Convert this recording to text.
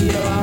Yeah.